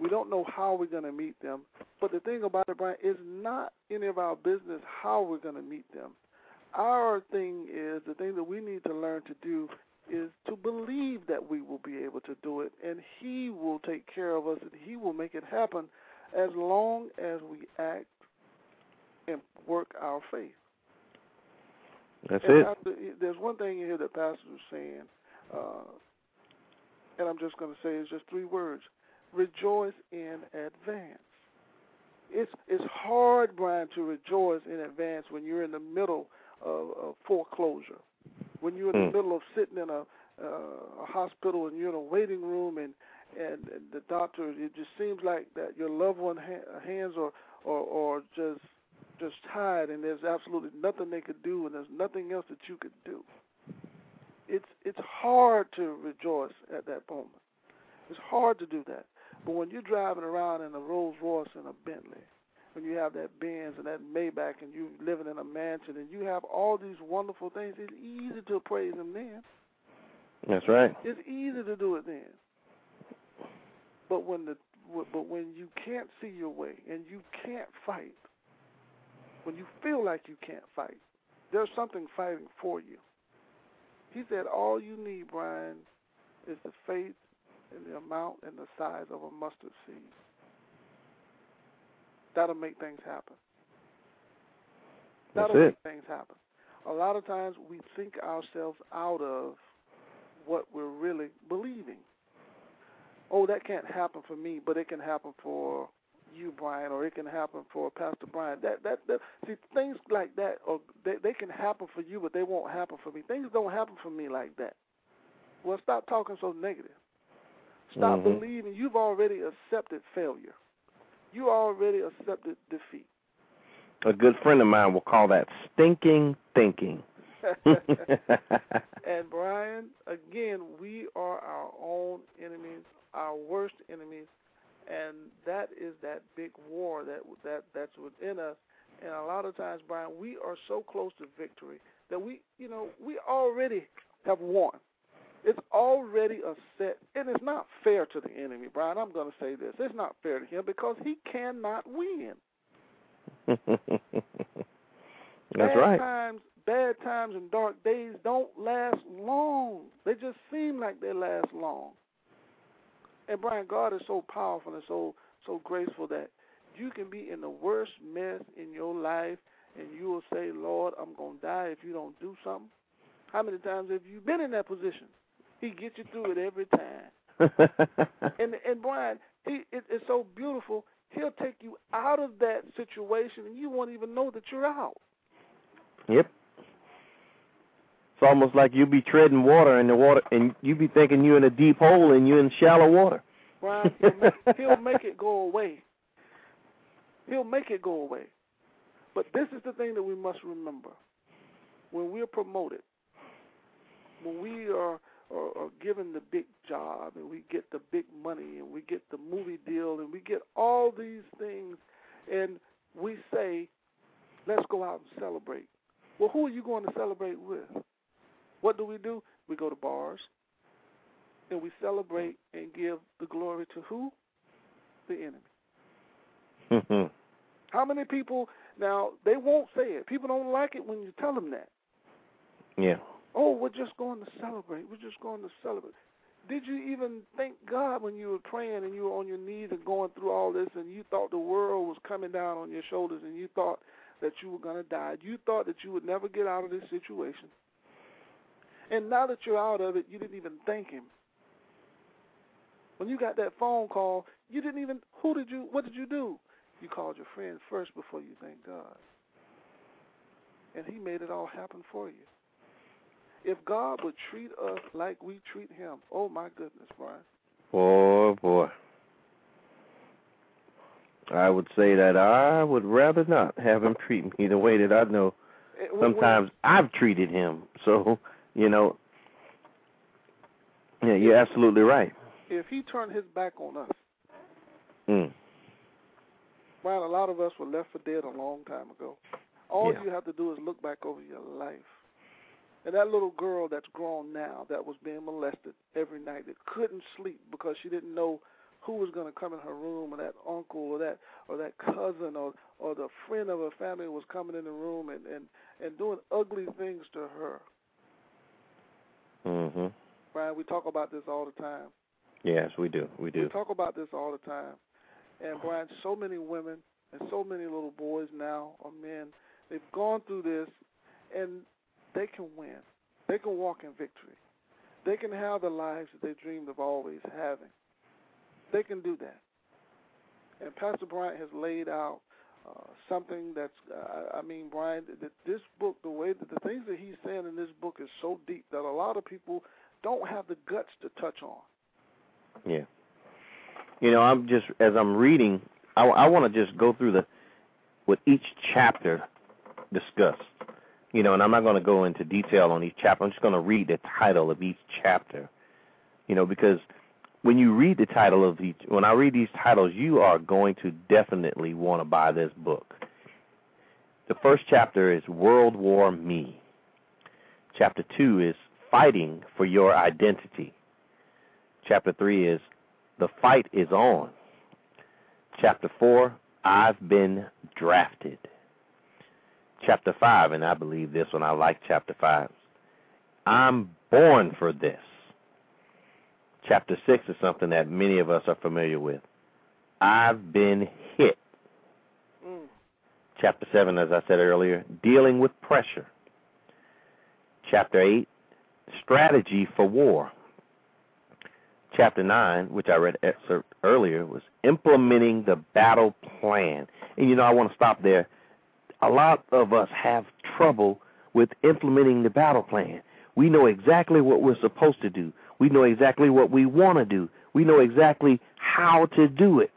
we don't know how we're going to meet them. But the thing about it, Brian, is not any of our business how we're going to meet them. Our thing is the thing that we need to learn to do is to believe that we will be able to do it, and He will take care of us, and He will make it happen as long as we act and work our faith. That's and it. There's one thing in here that Pastor was saying, uh, and I'm just going to say it's just three words: rejoice in advance. It's it's hard, Brian, to rejoice in advance when you're in the middle of, of foreclosure, when you're in the Mm. middle of sitting in a, uh, a hospital and you're in a waiting room and, and and the doctor. It just seems like that your loved one ha- hands are or or just just tied, and there's absolutely nothing they could do, and there's nothing else that you could do. It's it's hard to rejoice at that moment. It's hard to do that. But when you're driving around in a Rolls Royce and a Bentley, when you have that Benz and that Maybach and you're living in a mansion and you have all these wonderful things, it's easy to praise Him then. That's right. It's easy to do it then. But when the but when you can't see your way and you can't fight, when you feel like you can't fight, there's something fighting for you. He said all you need, Brian, is the faith and the amount and the size of a mustard seed. That'll make things happen. That'll it. make things happen. A lot of times we think ourselves out of what we're really believing. Oh, that can't happen for me, but it can happen for you, Brian, or it can happen for Pastor Bryant. That that, that see things like that, or they they can happen for you, but they won't happen for me. Things don't happen for me like that. Well, stop talking so negative. Stop Mhm. believing you've already accepted failure. You already accepted defeat. A good friend of mine will call that stinking thinking. and Brian, again, we are our own enemies, our worst enemies, and that is that big war that that that's within us. And a lot of times, Brian, we are so close to victory that we, you know, we already have won. It's already a set, and it's not fair to the enemy, Brian. I'm going to say this: it's not fair to him because he cannot win. That's bad right. Times, bad times and dark days don't last long. They just seem like they last long. And Brian, God is so powerful and so so graceful that you can be in the worst mess in your life, and you will say, "Lord, I'm gonna die if you don't do something." How many times have you been in that position? He gets you through it every time. And and Brian, he it, it's so beautiful. He'll take you out of that situation, and you won't even know that you're out. Yep. It's almost like you'll be treading water in the water, and you be thinking you're in a deep hole and you're in shallow water. Brian, he'll make, he'll make it go away. He'll make it go away. But this is the thing that we must remember. When we're promoted, when we are, are, are given the big job and we get the big money and we get the movie deal and we get all these things and we say, let's go out and celebrate. Well, who are you going to celebrate with? What do we do? We go to bars and we celebrate and give the glory to who? The enemy. How many people now they won't say it. People don't like it when you tell them that. yeah. Oh, we're just going to celebrate. We're just going to celebrate. Did you even thank God when you were praying and you were on your knees and going through all this and you thought the world was coming down on your shoulders and you thought that you were going to die? You thought that you would never get out of this situation. And now that you're out of it, you didn't even thank Him. When you got that phone call, you didn't even, who did you, what did you do? You called your friends first before you thanked God. And He made it all happen for you. If God would treat us like we treat Him, oh my goodness, Brian. Boy, boy. I would say that I would rather not have him treat me the way that I know Eh, sometimes I've treated him. So, you know, yeah, you're absolutely right. if He turned His back on us, Mm. Brian, a lot of us were left for dead a long time ago. All Yeah. you have to do is look back over your life. And that little girl that's grown now that was being molested every night that couldn't sleep because she didn't know who was going to come in her room or that uncle or that or that cousin or or the friend of her family was coming in the room and and and doing ugly things to her. Mhm. Brian, we talk about this all the time. Yes, we do. We do. We talk about this all the time. And Brian, so many women and so many little boys now or men, they've gone through this and they can win. They can walk in victory. They can have the lives that they dreamed of always having. They can do that. And Pastor Bryant has laid out uh, something that's, uh, I mean, Brian, that this book, the way that the things that he's saying in this book is so deep that a lot of people don't have the guts to touch on. Yeah. You know, I'm just as I'm reading, I, I want to just go through the what each chapter discussed. You know, and I'm not going to go into detail on each chapter. I'm just going to read the title of each chapter. You know, because when you read the title of each, when I read these titles, you are going to definitely want to buy this book. The first chapter is World War Me. Chapter two is Fighting for Your Identity. Chapter 3 is The Fight is On. Chapter 4, I've Been Drafted. Chapter 5, and I believe this one, I like chapter 5. I'm Born for This. Chapter 6 is something that many of us are familiar with. I've Been Hit. Mm. Chapter 7, as I said earlier, Dealing with Pressure. Chapter 8, Strategy for War chapter 9, which I read earlier, was implementing the battle plan. And you know, I want to stop there. A lot of us have trouble with implementing the battle plan. We know exactly what we're supposed to do. We know exactly what we want to do. We know exactly how to do it.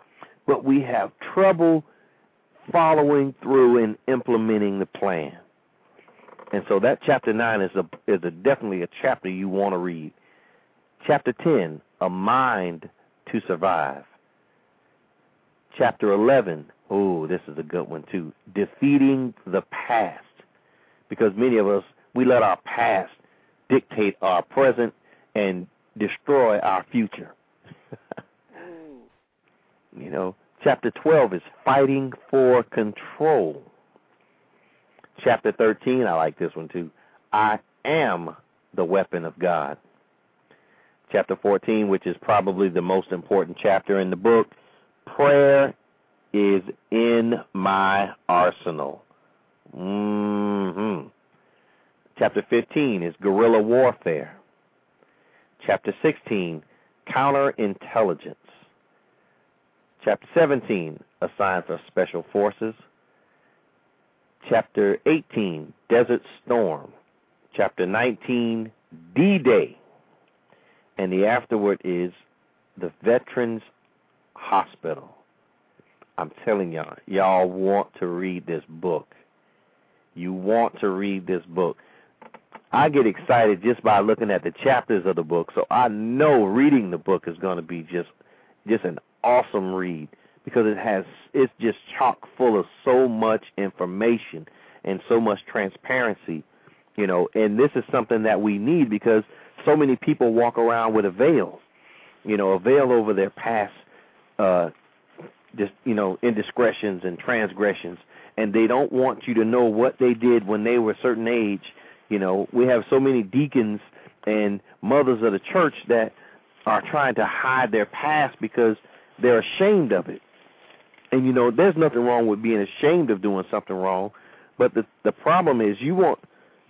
But we have trouble following through and implementing the plan. And so that chapter 9 is a is a definitely a chapter you want to read. Chapter 10, A Mind to Survive. Chapter 11, oh, this is a good one too. Defeating the Past. Because many of us, we let our past dictate our present and destroy our future. You know, chapter 12 is Fighting for Control. Chapter 13, I like this one too. I am the weapon of God chapter 14, which is probably the most important chapter in the book. Prayer is in my arsenal. hmm Chapter 15 is guerrilla warfare. Chapter 16, counterintelligence. Chapter 17, Assigned for Special Forces. Chapter 18, Desert Storm. Chapter 19, D Day. And the afterward is the Veterans Hospital. I'm telling y'all, y'all want to read this book. You want to read this book. I get excited just by looking at the chapters of the book, so I know reading the book is going to be just just an awesome read because it has it's just chock full of so much information and so much transparency, you know, and this is something that we need because so many people walk around with a veil, you know, a veil over their past uh just you know indiscretions and transgressions and they don't want you to know what they did when they were a certain age. You know we have so many deacons and mothers of the church that are trying to hide their past because they're ashamed of it. And you know there's nothing wrong with being ashamed of doing something wrong but the the problem is you want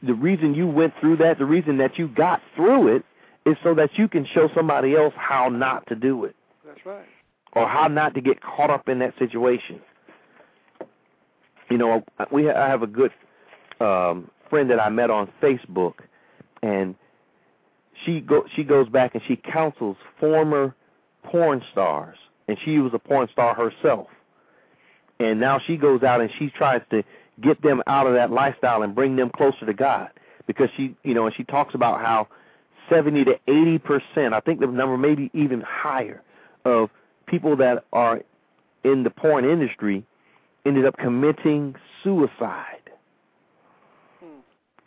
the reason you went through that the reason that you got through it is so that you can show somebody else how not to do it. That's right. Or how not to get caught up in that situation. You know, we I have a good um friend that I met on Facebook and she go she goes back and she counsels former porn stars and she was a porn star herself. And now she goes out and she tries to get them out of that lifestyle and bring them closer to God because she, you know, and she talks about how 70 to 80 percent, I think the number may be even higher, of people that are in the porn industry ended up committing suicide.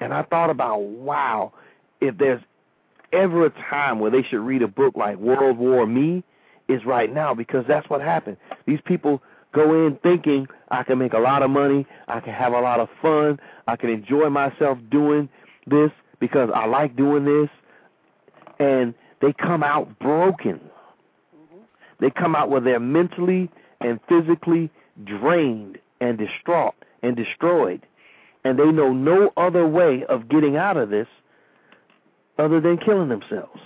And I thought about, wow, if there's ever a time where they should read a book like World War Me, is right now because that's what happened. These people go in thinking I can make a lot of money, I can have a lot of fun, I can enjoy myself doing this because I like doing this, and they come out broken. They come out where they're mentally and physically drained and distraught and destroyed, and they know no other way of getting out of this other than killing themselves.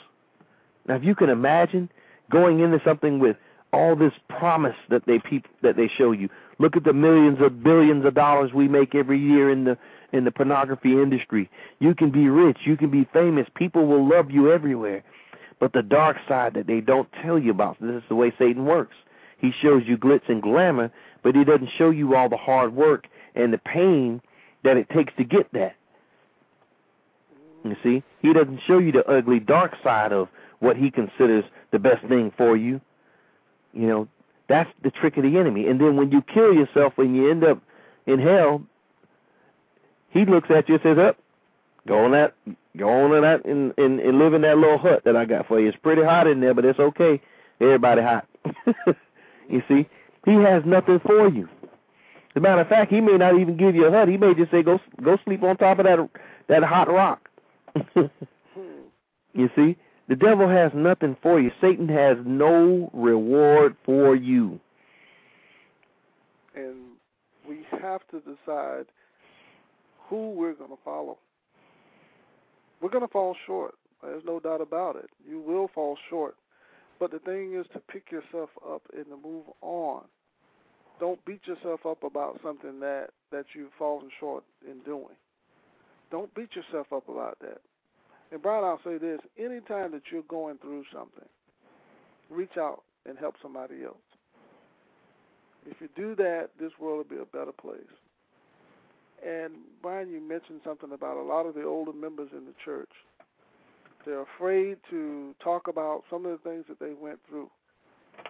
Now, if you can imagine going into something with all this promise that they peop- that they show you. Look at the millions of billions of dollars we make every year in the in the pornography industry. You can be rich, you can be famous, people will love you everywhere. But the dark side that they don't tell you about, this is the way Satan works. He shows you glitz and glamour, but he doesn't show you all the hard work and the pain that it takes to get that. You see? He doesn't show you the ugly dark side of what he considers the best thing for you. You know, that's the trick of the enemy. And then when you kill yourself when you end up in hell, he looks at you and says, Up, go on that go on in that and, and, and live in that little hut that I got for you. It's pretty hot in there, but it's okay. Everybody hot. you see? He has nothing for you. As a matter of fact, he may not even give you a hut. He may just say, Go go sleep on top of that that hot rock. you see? The devil has nothing for you. Satan has no reward for you. And we have to decide who we're going to follow. We're going to fall short. There's no doubt about it. You will fall short. But the thing is to pick yourself up and to move on. Don't beat yourself up about something that that you've fallen short in doing. Don't beat yourself up about that. And Brian, I'll say this: anytime that you're going through something, reach out and help somebody else. If you do that, this world will be a better place. And Brian, you mentioned something about a lot of the older members in the church. They're afraid to talk about some of the things that they went through,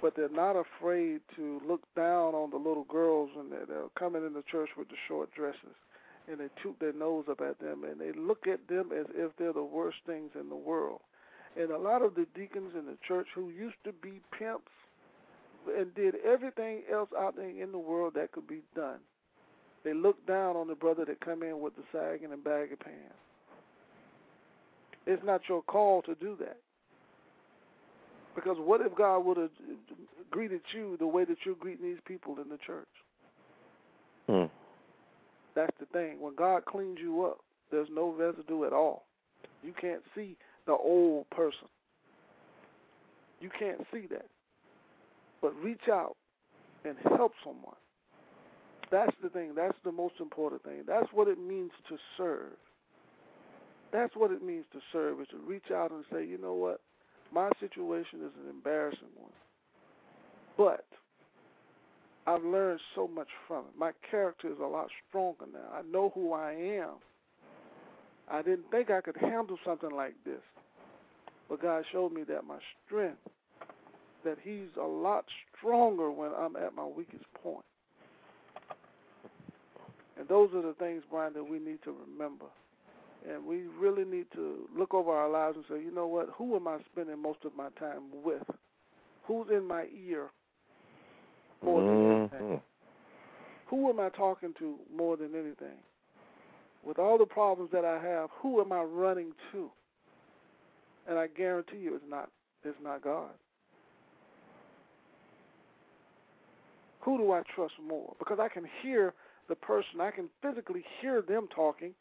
but they're not afraid to look down on the little girls when they're, they're coming in the church with the short dresses and they toot their nose up at them and they look at them as if they're the worst things in the world. And a lot of the deacons in the church who used to be pimps and did everything else out there in the world that could be done, they look down on the brother that come in with the sagging and baggy pants. It's not your call to do that. Because what if God would have greeted you the way that you're greeting these people in the church? Hmm. That's the thing. When God cleans you up, there's no residue at all. You can't see the old person. You can't see that. But reach out and help someone. That's the thing. That's the most important thing. That's what it means to serve. That's what it means to serve is to reach out and say, you know what, my situation is an embarrassing one, but I've learned so much from it. My character is a lot stronger now. I know who I am. I didn't think I could handle something like this, but God showed me that my strength, that He's a lot stronger when I'm at my weakest point. And those are the things, Brian, that we need to remember. And we really need to look over our lives and say, you know what? Who am I spending most of my time with? Who's in my ear more than anything? Mhm. Who am I talking to more than anything? With all the problems that I have, who am I running to? And I guarantee you, it's not it's not God. Who do I trust more? Because I can hear the person, I can physically hear them talking.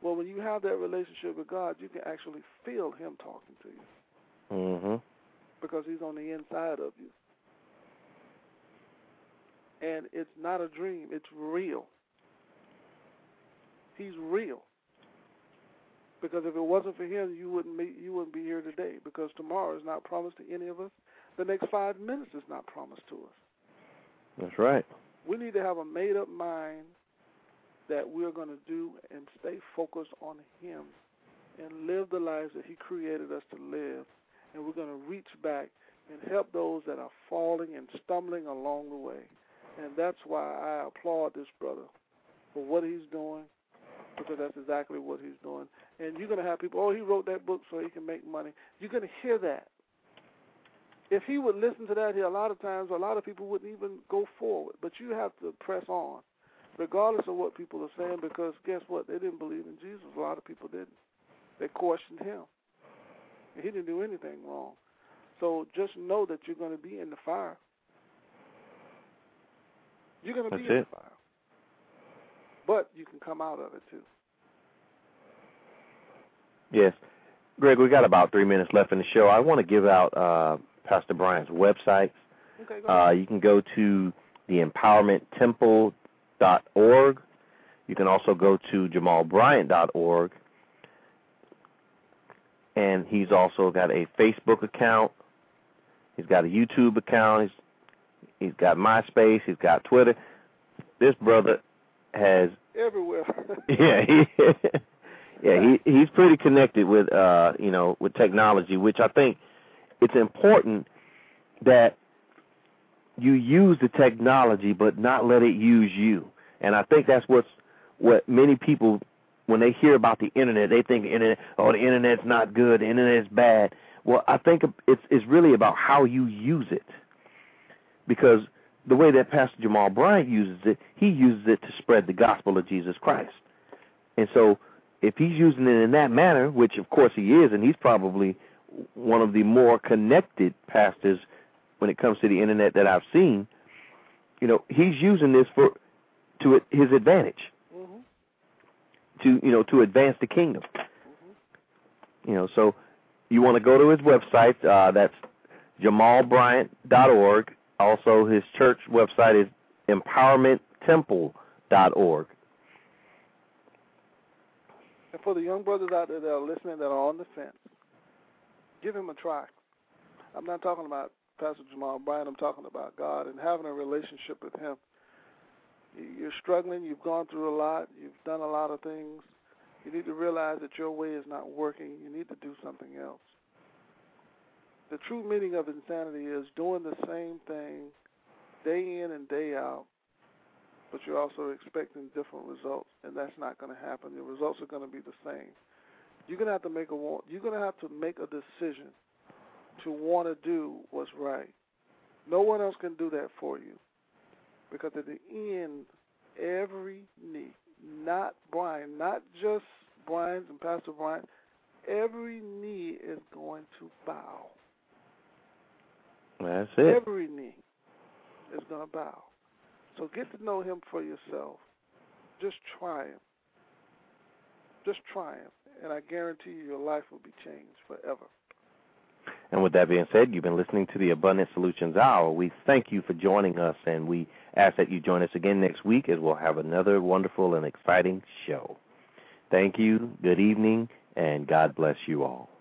Well, when you have that relationship with God, you can actually feel Him talking to you Mhm. because He's on the inside of you. And it's not a dream, it's real. He's real. Because if it wasn't for him, you wouldn't be, you wouldn't be here today. Because tomorrow is not promised to any of us. The next five minutes is not promised to us. That's right. We need to have a made up mind that we're going to do and stay focused on Him and live the lives that He created us to live. And we're going to reach back and help those that are falling and stumbling along the way. And that's why I applaud this brother for what he's doing because that's exactly what he's doing. And you're going to have people, oh, he wrote that book so he can make money. You're going to hear that. If he would listen to that, he, a lot of times, a lot of people wouldn't even go forward. But you have to press on, regardless of what people are saying, because guess what? They didn't believe in Jesus. A lot of people didn't. They questioned him. He didn't do anything wrong. So just know that you're going to be in the fire. You're going to be That's in it. the fire. But you can come out of it too. Yes. Greg, we got about three minutes left in the show. I want to give out uh, Pastor Bryant's website. Okay, Uh, you can go to the empowermenttemple.org. You can also go to jamalbryant.org. And he's also got a Facebook account. He's got a YouTube account. He's, he's got MySpace. He's got Twitter. This brother has Everywhere. yeah, he, yeah, he he's pretty connected with uh, you know, with technology, which I think it's important that you use the technology but not let it use you. And I think that's what's what many people when they hear about the internet, they think internet oh the internet's not good, the internet's bad. Well, I think it's it's really about how you use it. Because the way that Pastor Jamal Bryant uses it, he uses it to spread the gospel of Jesus Christ. And so, if he's using it in that manner, which of course he is, and he's probably one of the more connected pastors when it comes to the internet that I've seen, you know, he's using this for to his advantage, hmm to you know, to advance the kingdom. You know, so you want to go to his website. Uh, that's jamalbryant.org. Also, his church website is empowermenttemple.org. And for the young brothers out there that are listening that are on the fence, give him a try. I'm not talking about Pastor Jamal Bryant. I'm talking about God and having a relationship with Him. You- You're struggling. You've gone through a lot. You've done a lot of things. You need to realize that your way is not working. You need to do something else. The true meaning of insanity is doing the same thing day in and day out, but you're also expecting different results, and that's not going to happen. The results are going to be the same. You're going to have to make a you're to have to make a decision to want to do what's right. No one else can do that for you, because at the end, every knee, not Brian, not just Brian's and Pastor Bryant, every knee is going to bow. That's it. Every knee is going to bow. So get to know him for yourself. Just try him. Just try him. And I guarantee you your life will be changed forever. And with that being said, you've been listening to the Abundant Solutions Hour. We thank you for joining us, and we ask that you join us again next week as we'll have another wonderful and exciting show. Thank you, good evening, and God bless you all.